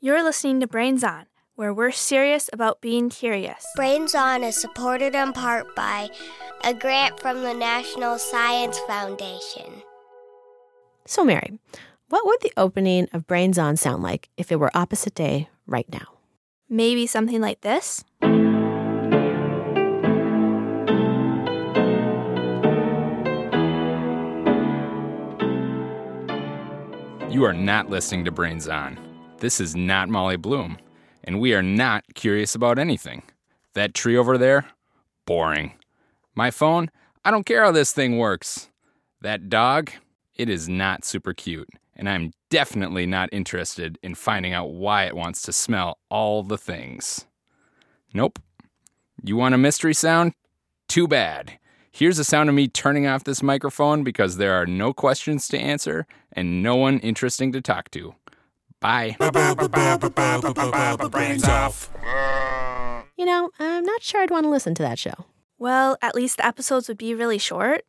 You're listening to Brains On, where we're serious about being curious. Brains On is supported in part by a grant from the National Science Foundation. So, Mary, what would the opening of Brains On sound like if it were opposite day right now? Maybe something like this? You are not listening to Brains On. This is not Molly Bloom, and we are not curious about anything. That tree over there? Boring. My phone? I don't care how this thing works. That dog? It is not super cute, and I'm definitely not interested in finding out why it wants to smell all the things. Nope. You want a mystery sound? Too bad. Here's the sound of me turning off this microphone because there are no questions to answer and no one interesting to talk to. Bye. Brains off. You know, I'm not sure I'd want to listen to that show. Well, at least the episodes would be really short.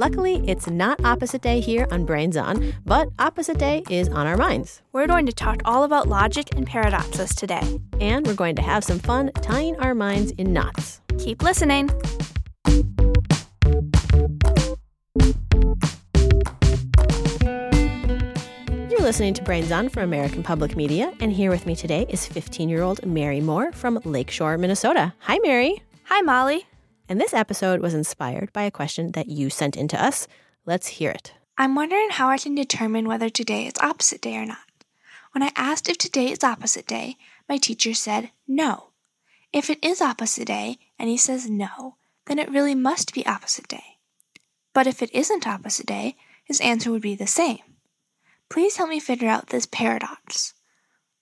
Luckily, it's not opposite day here on Brains On, but opposite day is on our minds. We're going to talk all about logic and paradoxes today. And we're going to have some fun tying our minds in knots. Keep listening. Listening to Brains On from American Public Media, and here with me today is 15 year old Mary Moore from Lakeshore, Minnesota. Hi, Mary. Hi, Molly. And this episode was inspired by a question that you sent in to us. Let's hear it. I'm wondering how I can determine whether today is opposite day or not. When I asked if today is opposite day, my teacher said no. If it is opposite day and he says no, then it really must be opposite day. But if it isn't opposite day, his answer would be the same. Please help me figure out this paradox.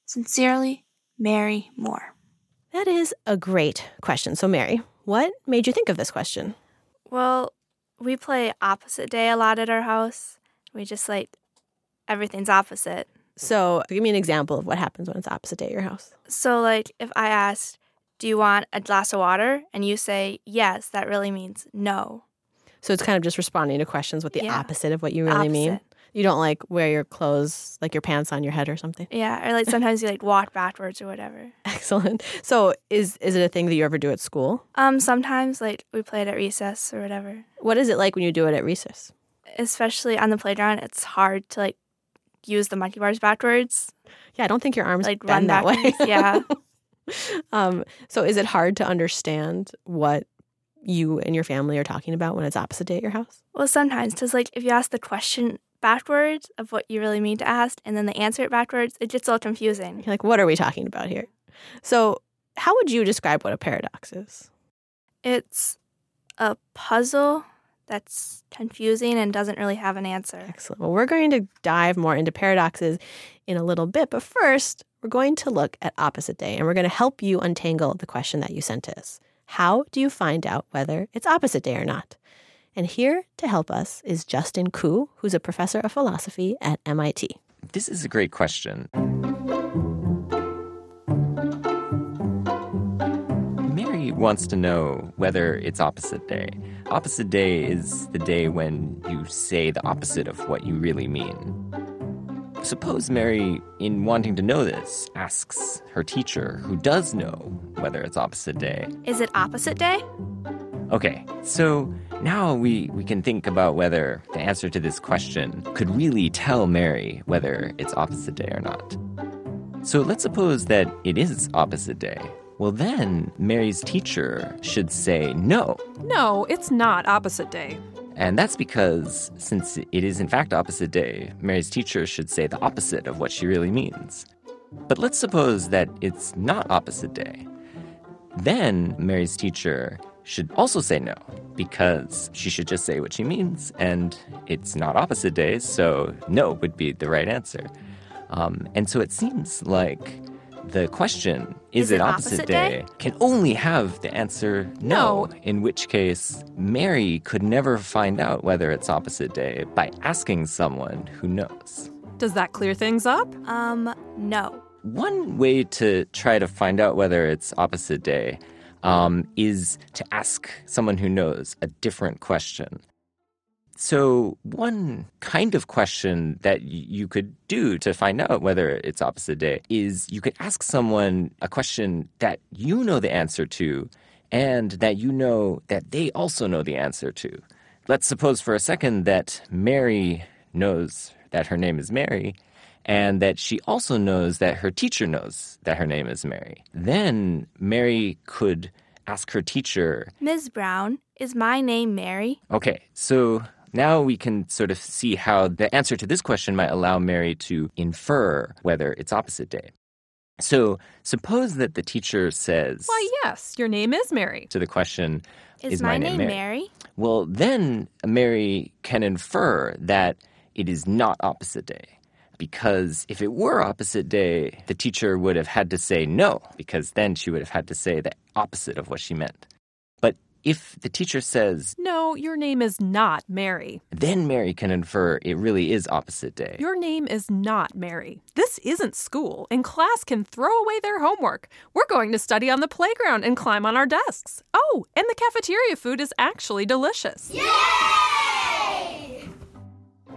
Sincerely, Mary Moore. That is a great question. So, Mary, what made you think of this question? Well, we play opposite day a lot at our house. We just like everything's opposite. So, give me an example of what happens when it's opposite day at your house. So, like, if I asked, Do you want a glass of water? and you say yes, that really means no. So, it's kind of just responding to questions with the Yeah. opposite of what you really mean. You don't like wear your clothes, like your pants on your head or something. Yeah, or like sometimes you like walk backwards or whatever. Excellent. So, is is it a thing that you ever do at school? Um, sometimes like we play it at recess or whatever. What is it like when you do it at recess? Especially on the playground, it's hard to like use the monkey bars backwards. Yeah, I don't think your arms Like bend run that way. yeah. um, so, is it hard to understand what you and your family are talking about when it's opposite day at your house? Well, sometimes because like if you ask the question backwards of what you really mean to ask, and then they answer it backwards, it gets all confusing. You're like, what are we talking about here? So, how would you describe what a paradox is? It's a puzzle that's confusing and doesn't really have an answer. Excellent. Well, we're going to dive more into paradoxes in a little bit, but first, we're going to look at opposite day and we're going to help you untangle the question that you sent us. How do you find out whether it's opposite day or not? And here to help us is Justin Khoo, who's a professor of philosophy at MIT. This is a great question. Mary wants to know whether it's opposite day. Opposite day is the day when you say the opposite of what you really mean. Suppose Mary, in wanting to know this, asks her teacher, who does know whether it's opposite day, Is it opposite day? Okay, so now we, we can think about whether the answer to this question could really tell Mary whether it's opposite day or not. So let's suppose that it is opposite day. Well, then Mary's teacher should say no. No, it's not opposite day. And that's because, since it is in fact opposite day, Mary's teacher should say the opposite of what she really means. But let's suppose that it's not opposite day. Then Mary's teacher should also say no, because she should just say what she means, and it's not opposite day, so no would be the right answer. Um, and so it seems like the question, is, Is it it opposite, opposite day, day? can only have the answer no, No. in which case Mary could never find out whether it's opposite day by asking someone who knows. Does that clear things up? Um, no. One way to try to find out whether it's opposite day um, is to ask someone who knows a different question. So, one kind of question that you could do to find out whether it's opposite day is you could ask someone a question that you know the answer to and that you know that they also know the answer to. Let's suppose for a second that Mary knows that her name is Mary and that she also knows that her teacher knows that her name is Mary. Then Mary could ask her teacher, Ms. Brown, is my name Mary? Okay, so now we can sort of see how the answer to this question might allow Mary to infer whether it's opposite day. So suppose that the teacher says Why, yes, your name is Mary. to the question, Is, my, name Mary? Well, then Mary can infer that it is not opposite day. Because if it were opposite day, the teacher would have had to say no, because then she would have had to say the opposite of what she meant. But if the teacher says, No, your name is not Mary. then Mary can infer it really is opposite day. Your name is not Mary. This isn't school, and class can throw away their homework. We're going to study on the playground and climb on our desks. Oh, and the cafeteria food is actually delicious.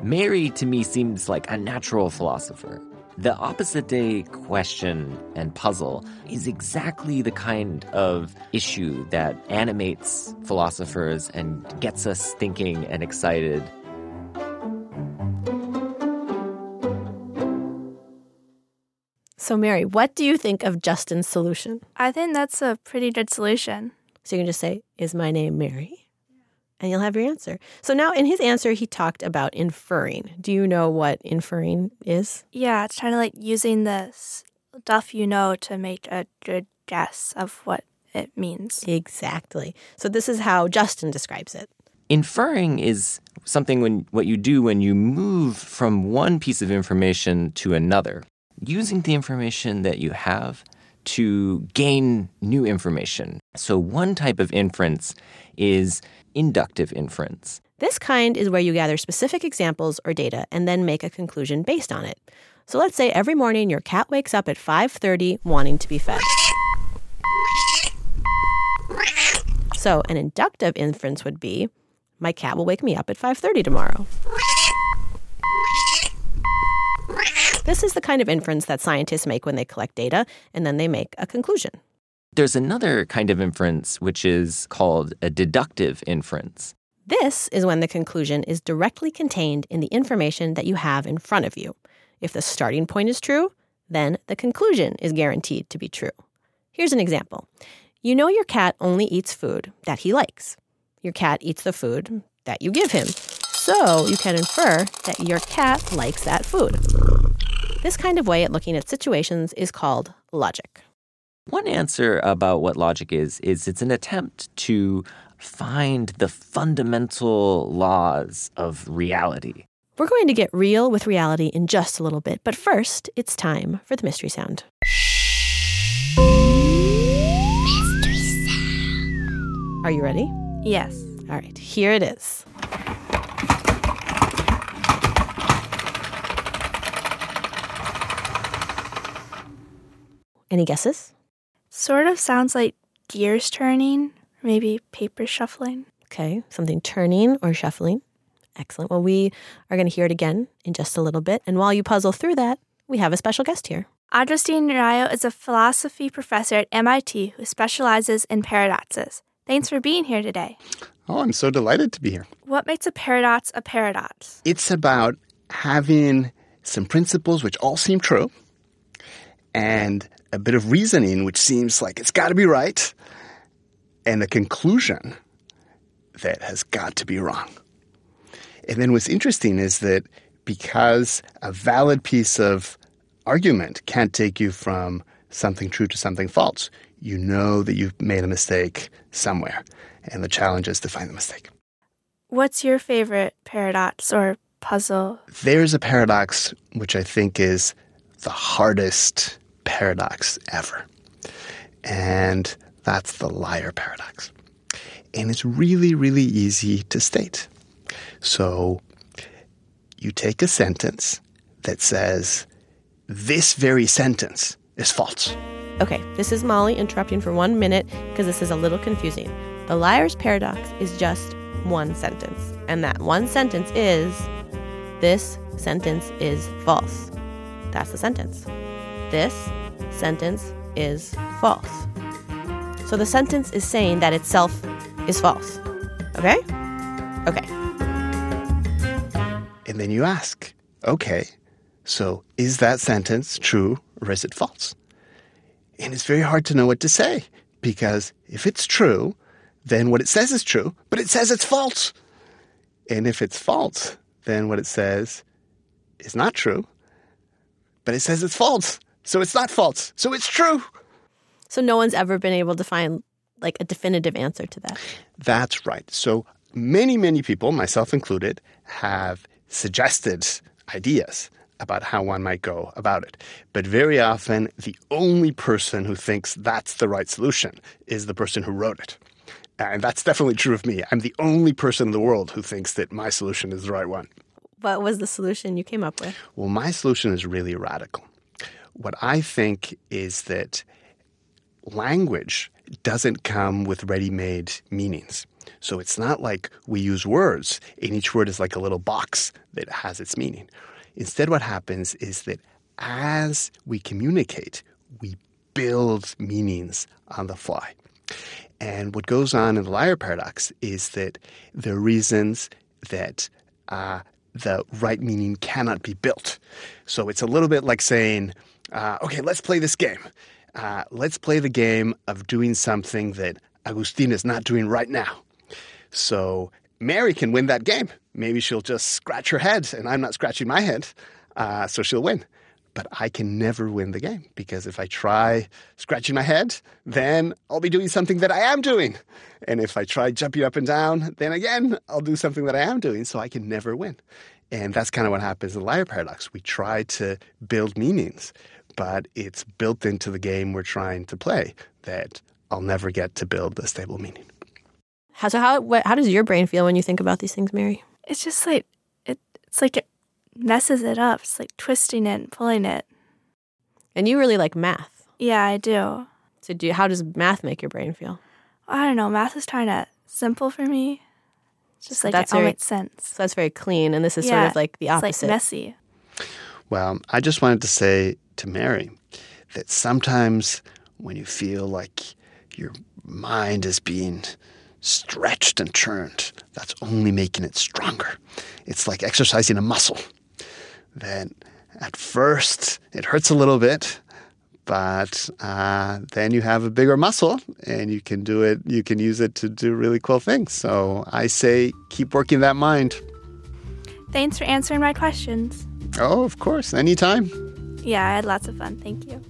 Mary to me seems like a natural philosopher. The opposite day question and puzzle is exactly the kind of issue that animates philosophers and gets us thinking and excited. So, Mary, what do you think of Justin's solution? I think that's a pretty good solution. So you can just say, Is my name Mary? And you'll have your answer. So now in his answer, he talked about inferring. Do you know what inferring is? Yeah, it's kind of like using the stuff you know to make a good guess of what it means. Exactly. So this is how Justin describes it. Inferring is something when what you do when you move from one piece of information to another, using the information that you have to gain new information. So one type of inference is inductive inference. This kind is where you gather specific examples or data and then make a conclusion based on it. So let's say every morning your cat wakes up at 5:30 wanting to be fed. So an inductive inference would be my cat will wake me up at 5:30 tomorrow. This is the kind of inference that scientists make when they collect data and then they make a conclusion. There's another kind of inference which is called a deductive inference. This is when the conclusion is directly contained in the information that you have in front of you. If the starting point is true, then the conclusion is guaranteed to be true. Here's an example. You know your cat only eats food that he likes. Your cat eats the food that you give him. So you can infer that your cat likes that food. This kind of way at looking at situations is called logic. One answer about what logic is is it's an attempt to find the fundamental laws of reality. We're going to get real with reality in just a little bit, but first, it's time for the mystery sound. Mystery sound. Are you ready? Yes. All right, here it is. Any guesses? Sort of sounds like gears turning, maybe paper shuffling. Okay, something turning or shuffling. Excellent. Well, we are going to hear it again in just a little bit. And while you puzzle through that, we have a special guest here. Agustin Rayo is a philosophy professor at MIT who specializes in paradoxes. Thanks for being here today. Oh, I'm so delighted to be here. What makes a paradox a paradox? It's about having some principles which all seem true and a bit of reasoning which seems like it's got to be right and a conclusion that has got to be wrong. And then what's interesting is that because a valid piece of argument can't take you from something true to something false, you know that you've made a mistake somewhere. And the challenge is to find the mistake. What's your favorite paradox or puzzle? There's a paradox which I think is the hardest paradox ever. And that's the liar paradox. And it's really, really easy to state. So you take a sentence that says, this very sentence is false. Okay, this is Molly interrupting for one minute because this is a little confusing. The liar's paradox is just one sentence. And that one sentence is this sentence is false. That's the sentence. This sentence is false. So the sentence is saying that itself is false. Okay? Okay. And then you ask, okay, so is that sentence true or is it false? And it's very hard to know what to say because if it's true, then what it says is true, but it says it's false. And if it's false, then what it says is not true, but it says it's false. So it's not false. So it's true. So no one's ever been able to find like a definitive answer to that. That's right. So many, many people, myself included, have suggested ideas about how one might go about it. But very often, the only person who thinks that's the right solution is the person who wrote it. And that's definitely true of me. I'm the only person in the world who thinks that my solution is the right one. What was the solution you came up with? Well, my solution is really radical. What I think is that language doesn't come with ready made meanings. So it's not like we use words and each word is like a little box that has its meaning. Instead, what happens is that as we communicate, we build meanings on the fly. And what goes on in the liar paradox is that there are reasons that uh, the right meaning cannot be built. So it's a little bit like saying, uh, okay, let's play this game. Uh, let's play the game of doing something that Agustin is not doing right now. So Mary can win that game. Maybe she'll just scratch her head, and I'm not scratching my head, uh, so she'll win. But I can never win the game because if I try scratching my head, then I'll be doing something that I am doing. And if I try jumping up and down, then again, I'll do something that I am doing, so I can never win. And that's kind of what happens in the liar paradox. We try to build meanings, but it's built into the game we're trying to play that I'll never get to build a stable meaning. How, so how what, how does your brain feel when you think about these things, Mary? It's just like it. It's like it messes it up. It's like twisting it and pulling it. And you really like math. Yeah, I do. So do how does math make your brain feel? I don't know. Math is kind of simple for me. It's just like That's it all very- makes sense. So that's very clean, and this is Yeah, sort of like the It's opposite. like messy. Well, I just wanted to say to Mary that sometimes when you feel like your mind is being stretched and churned, that's only making it stronger. It's like exercising a muscle. Then at first it hurts a little bit, but uh, then you have a bigger muscle and you can do it, you can use it to do really cool things. So I say keep working that mind. Thanks for answering my questions. Oh, of course, anytime. Yeah, I had lots of fun. Thank you.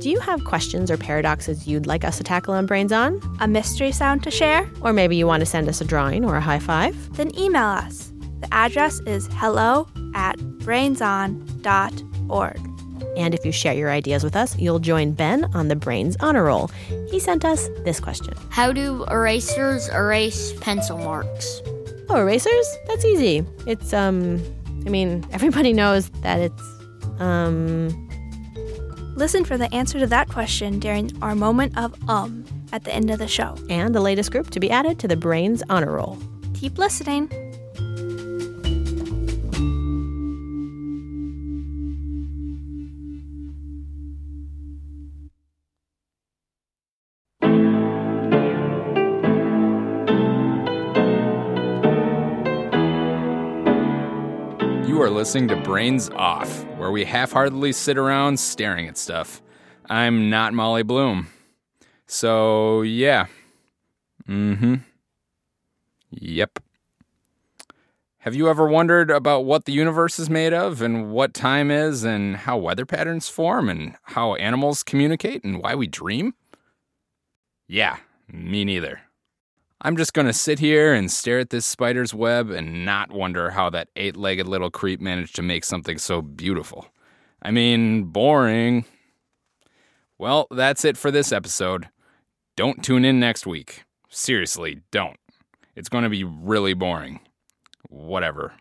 Do you have questions or paradoxes you'd like us to tackle on Brains On? A mystery sound to share? Or maybe you want to send us a drawing or a high five? Then email us. The address is hello at brainson.org. And if you share your ideas with us, you'll join Ben on the Brains Honor Roll. He sent us this question. How do erasers erase pencil marks? Oh, erasers? That's easy. It's, um, I mean, everybody knows that it's, um, Listen for the answer to that question during our moment of um at the end of the show. and the latest group to be added to the Brains Honor Roll. Keep listening. Listening to Brains Off, where we half heartedly sit around staring at stuff. I'm not Molly Bloom. So, yeah. Mm hmm. Yep. Have you ever wondered about what the universe is made of, and what time is, and how weather patterns form, and how animals communicate, and why we dream? Yeah, me neither. I'm just gonna sit here and stare at this spider's web and not wonder how that eight legged little creep managed to make something so beautiful. I mean, boring. Well, that's it for this episode. Don't tune in next week. Seriously, don't. It's gonna be really boring. Whatever.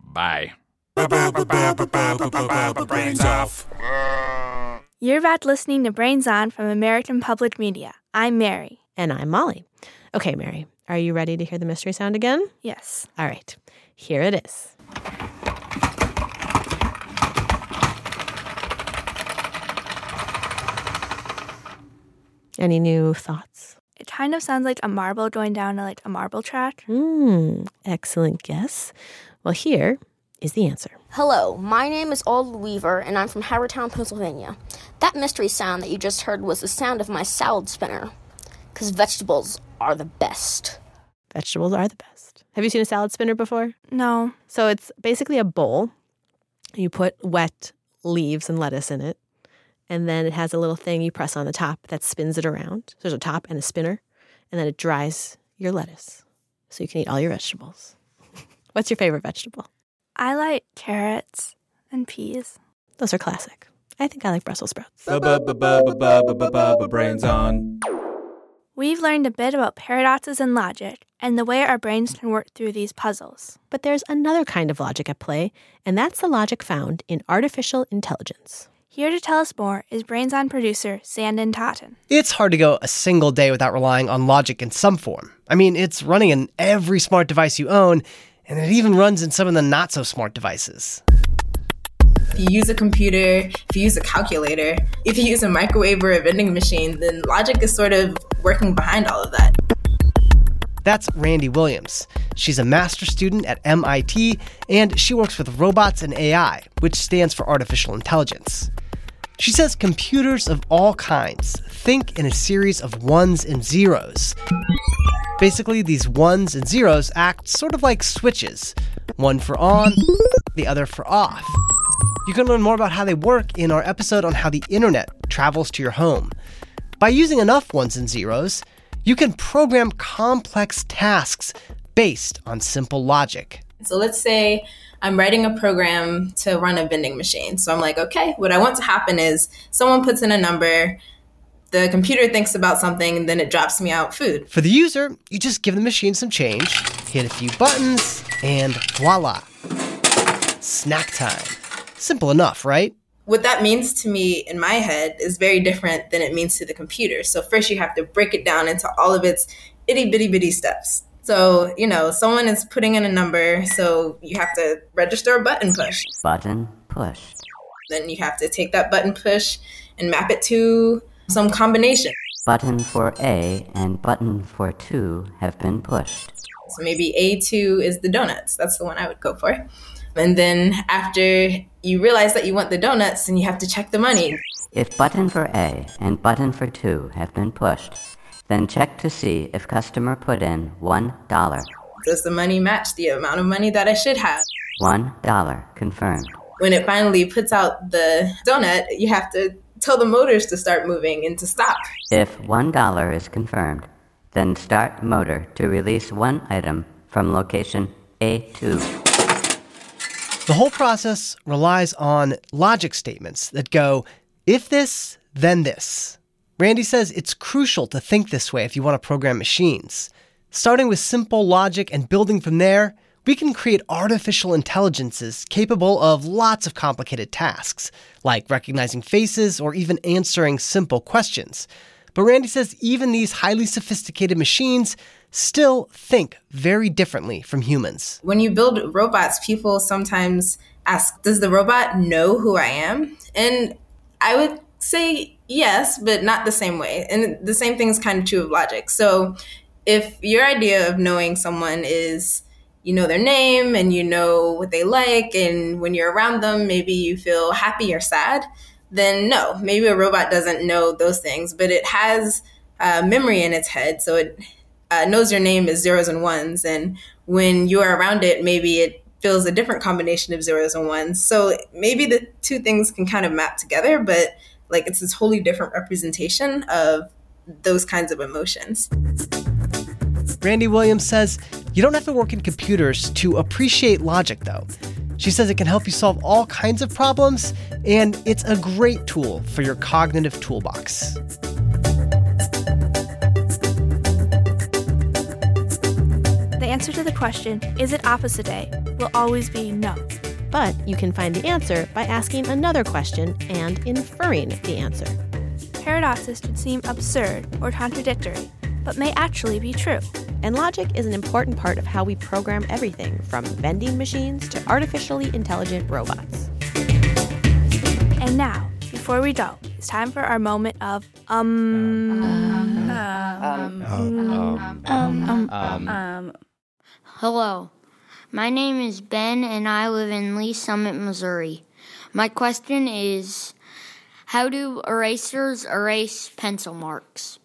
Bye. Brains off. You're about listening to Brains On from American Public Media. I'm Mary. And I'm Molly. Okay, Mary, are you ready to hear the mystery sound again? Yes. All right, here it is. Any new thoughts? It kind of sounds like a marble going down to like a marble track. Hmm, excellent guess. Well, here is the answer. Hello, my name is Old Weaver, and I'm from Havertown, Pennsylvania. That mystery sound that you just heard was the sound of my salad spinner. Because vegetables are the best. Vegetables are the best. Have you seen a salad spinner before? No. So it's basically a bowl. You put wet leaves and lettuce in it. And then it has a little thing you press on the top that spins it around. So there's a top and a spinner. And then it dries your lettuce. So you can eat all your vegetables. What's your favorite vegetable? I like carrots and peas. Those are classic. I think I like Brussels sprouts. Brains on. We've learned a bit about paradoxes and logic and the way our brains can work through these puzzles. But there's another kind of logic at play, and that's the logic found in artificial intelligence. Here to tell us more is Brains On producer Sanden Totten. It's hard to go a single day without relying on logic in some form. I mean, it's running in every smart device you own, and it even runs in some of the not so smart devices. If you use a computer, if you use a calculator, if you use a microwave or a vending machine, then logic is sort of working behind all of that. That's Randi Williams. She's a master's student at MIT, and she works with robots and AI, which stands for artificial intelligence. She says computers of all kinds think in a series of ones and zeros. Basically, these ones and zeros act sort of like switches one for on, the other for off. You can learn more about how they work in our episode on how the internet travels to your home. By using enough ones and zeros, you can program complex tasks based on simple logic. So let's say I'm writing a program to run a vending machine. So I'm like, okay, what I want to happen is someone puts in a number, the computer thinks about something, and then it drops me out food. For the user, you just give the machine some change, hit a few buttons, and voila. Snack time. Simple enough, right? What that means to me in my head is very different than it means to the computer. So first you have to break it down into all of its itty bitty bitty steps. So, you know, someone is putting in a number, so you have to register a button push. Button push. Then you have to take that button push and map it to some combination. Button for A and button for 2 have been pushed. So maybe A2 is the donuts. That's the one I would go for. And then after you realize that you want the donuts, and you have to check the money. If button for A and button for 2 have been pushed, then check to see if customer put in $1. Does the money match the amount of money that I should have? $1 confirmed. When it finally puts out the donut, you have to tell the motors to start moving and to stop. If $1 is confirmed, then start motor to release one item from location A2. The whole process relies on logic statements that go, if this, then this. Randi says it's crucial to think this way if you want to program machines. Starting with simple logic and building from there, we can create artificial intelligences capable of lots of complicated tasks, like recognizing faces or even answering simple questions. But Randi says even these highly sophisticated machines still think very differently from humans. When you build robots, people sometimes ask, Does the robot know who I am? And I would say yes, but not the same way. And the same thing is kind of true of logic. So if your idea of knowing someone is you know their name and you know what they like, and when you're around them, maybe you feel happy or sad, then no, maybe a robot doesn't know those things, but it has uh, memory in its head. So it uh, knows your name is zeros and ones. And when you are around it, maybe it feels a different combination of zeros and ones. So maybe the two things can kind of map together, but like it's this wholly different representation of those kinds of emotions. Randi Williams says you don't have to work in computers to appreciate logic, though. She says it can help you solve all kinds of problems, and it's a great tool for your cognitive toolbox. Answer to the question, is it opposite day, will always be no. But you can find the answer by asking another question and inferring the answer. Paradoxes should seem absurd or contradictory, but may actually be true. And logic is an important part of how we program everything from vending machines to artificially intelligent robots. And now, before we go, it's time for our moment of um. Um, Hello, my name is Ben, and I live in Lee's Summit, Missouri. My question is How do erasers erase pencil marks?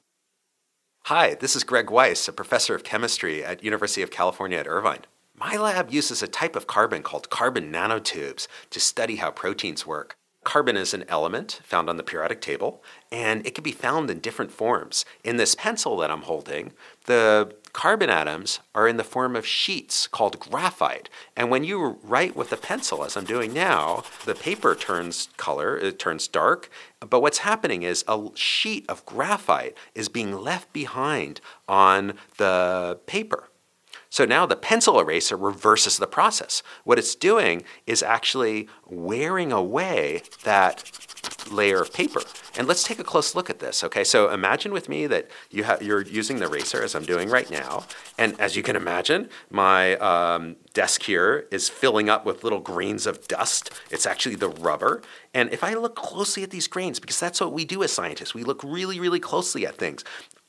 Hi, this is Greg Weiss, a professor of chemistry at University of California at Irvine. My lab uses a type of carbon called carbon nanotubes to study how proteins work. Carbon is an element found on the periodic table, and it can be found in different forms. In this pencil that I'm holding, the carbon atoms are in the form of sheets called graphite. And when you write with a pencil, as I'm doing now, the paper turns color, it turns dark. But what's happening is a sheet of graphite is being left behind on the paper. So now the pencil eraser reverses the process. What it's doing is actually wearing away that layer of paper. And let's take a close look at this. Okay, so imagine with me that you ha- you're using the eraser as I'm doing right now, and as you can imagine, my um, desk here is filling up with little grains of dust. It's actually the rubber. And if I look closely at these grains, because that's what we do as scientists, we look really, really closely at things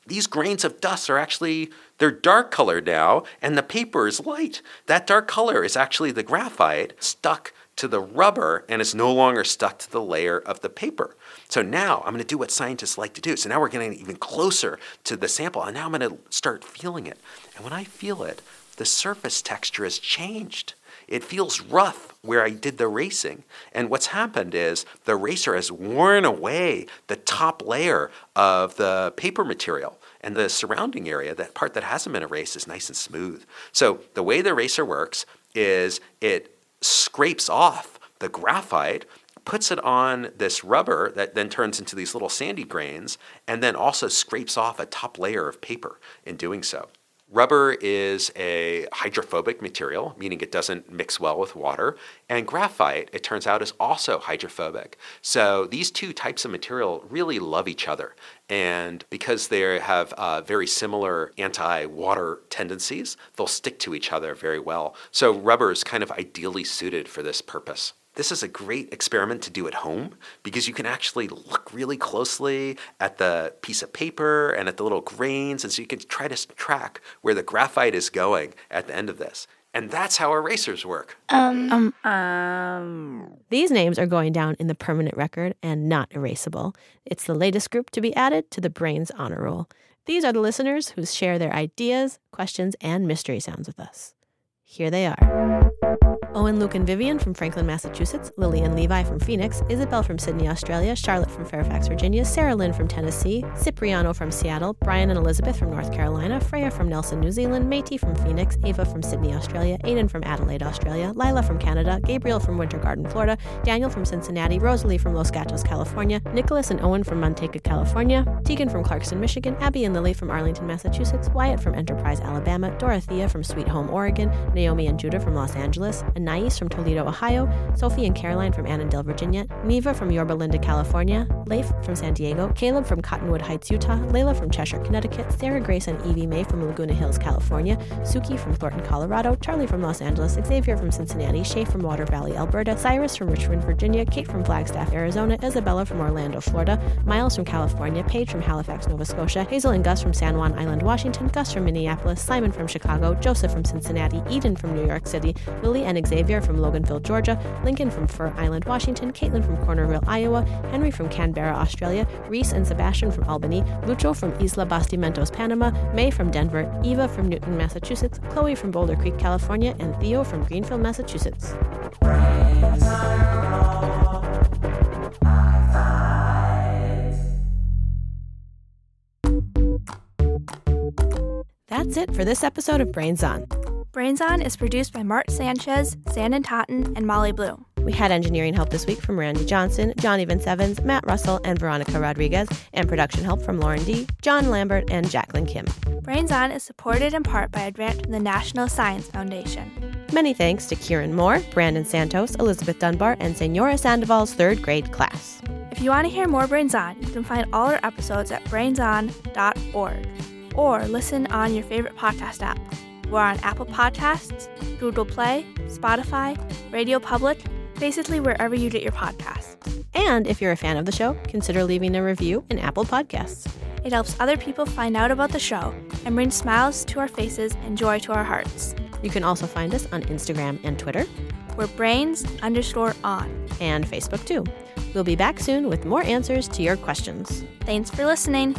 these grains of dust are actually they're dark colored now and the paper is light. That dark color is actually the graphite stuck to the rubber and it's no longer stuck to the layer of the paper. So now i'm going to do what scientists like to do. So now we're getting even closer to the sample and now i'm going to start feeling it. And when i feel it the surface texture has changed it feels rough where I did the racing. And what's happened is the racer has worn away the top layer of the paper material. And the surrounding area, that part that hasn't been erased, is nice and smooth. So the way the eraser works is it scrapes off the graphite, puts it on this rubber that then turns into these little sandy grains, and then also scrapes off a top layer of paper in doing so. Rubber is a hydrophobic material, meaning it doesn't mix well with water. And graphite, it turns out, is also hydrophobic. So these two types of material really love each other. And because they have uh, very similar anti water tendencies, they'll stick to each other very well. So rubber is kind of ideally suited for this purpose this is a great experiment to do at home because you can actually look really closely at the piece of paper and at the little grains, and so you can try to track where the graphite is going at the end of this. And that's how erasers work. Um, um, um. These names are going down in the permanent record and not erasable. It's the latest group to be added to the Brains Honor Roll. These are the listeners who share their ideas, questions, and mystery sounds with us. Here they are. Owen, Luke, and Vivian from Franklin, Massachusetts, Lillian Levi from Phoenix, Isabel from Sydney, Australia, Charlotte from Fairfax, Virginia, Sarah Lynn from Tennessee, Cipriano from Seattle, Brian and Elizabeth from North Carolina, Freya from Nelson, New Zealand, Métis from Phoenix, Ava from Sydney, Australia, Aiden from Adelaide, Australia, Lila from Canada, Gabriel from Winter Garden, Florida, Daniel from Cincinnati, Rosalie from Los Gatos, California, Nicholas and Owen from Manteca, California, Tegan from Clarkston, Michigan, Abby and Lily from Arlington, Massachusetts, Wyatt from Enterprise, Alabama, Dorothea from Sweet Home, Oregon, Naomi and Judah from Los Angeles, Anais from Toledo, Ohio, Sophie and Caroline from Annandale, Virginia, Neva from Yorba Linda, California, Leif from San Diego, Caleb from Cottonwood Heights, Utah, Layla from Cheshire, Connecticut, Sarah Grace and Evie May from Laguna Hills, California, Suki from Thornton, Colorado, Charlie from Los Angeles, Xavier from Cincinnati, Shay from Water Valley, Alberta, Cyrus from Richmond, Virginia, Kate from Flagstaff, Arizona, Isabella from Orlando, Florida, Miles from California, Paige from Halifax, Nova Scotia, Hazel and Gus from San Juan Island, Washington, Gus from Minneapolis, Simon from Chicago, Joseph from Cincinnati, Eden from New York City, Lily and Xavier from Loganville, Georgia, Lincoln from Fir Island, Washington, Caitlin from Coralville, Iowa, Henry from Canberra, Australia, Reese and Sebastian from Albany, Lucho from Isla Bastimentos, Panama, May from Denver, Eva from Newton, Massachusetts, Chloe from Boulder Creek, California, and Theo from Greenfield, Massachusetts. That's it for this episode of Brains On. Brains On is produced by Marc Sanchez, Sanden Totten, and Molly Bloom. We had engineering help this week from Randy Johnson, Johnny Vince Evans, Matt Russell, and Veronica Rodriguez, and production help from Lauren D., John Lambert, and Jacqueline Kim. Brains On is supported in part by a grant from the National Science Foundation. Many thanks to Kieran Moore, Brandon Santos, Elizabeth Dunbar, and Senora Sandoval's third grade class. If you want to hear more Brains On, you can find all our episodes at brainson.org. or listen on your favorite podcast app. We're on Apple Podcasts, Google Play, Spotify, Radio Public, basically wherever you get your podcasts. And if you're a fan of the show, consider leaving a review in Apple Podcasts. It helps other people find out about the show and brings smiles to our faces and joy to our hearts. You can also find us on Instagram and Twitter. We're brains underscore on. And Facebook too. We'll be back soon with more answers to your questions. Thanks for listening.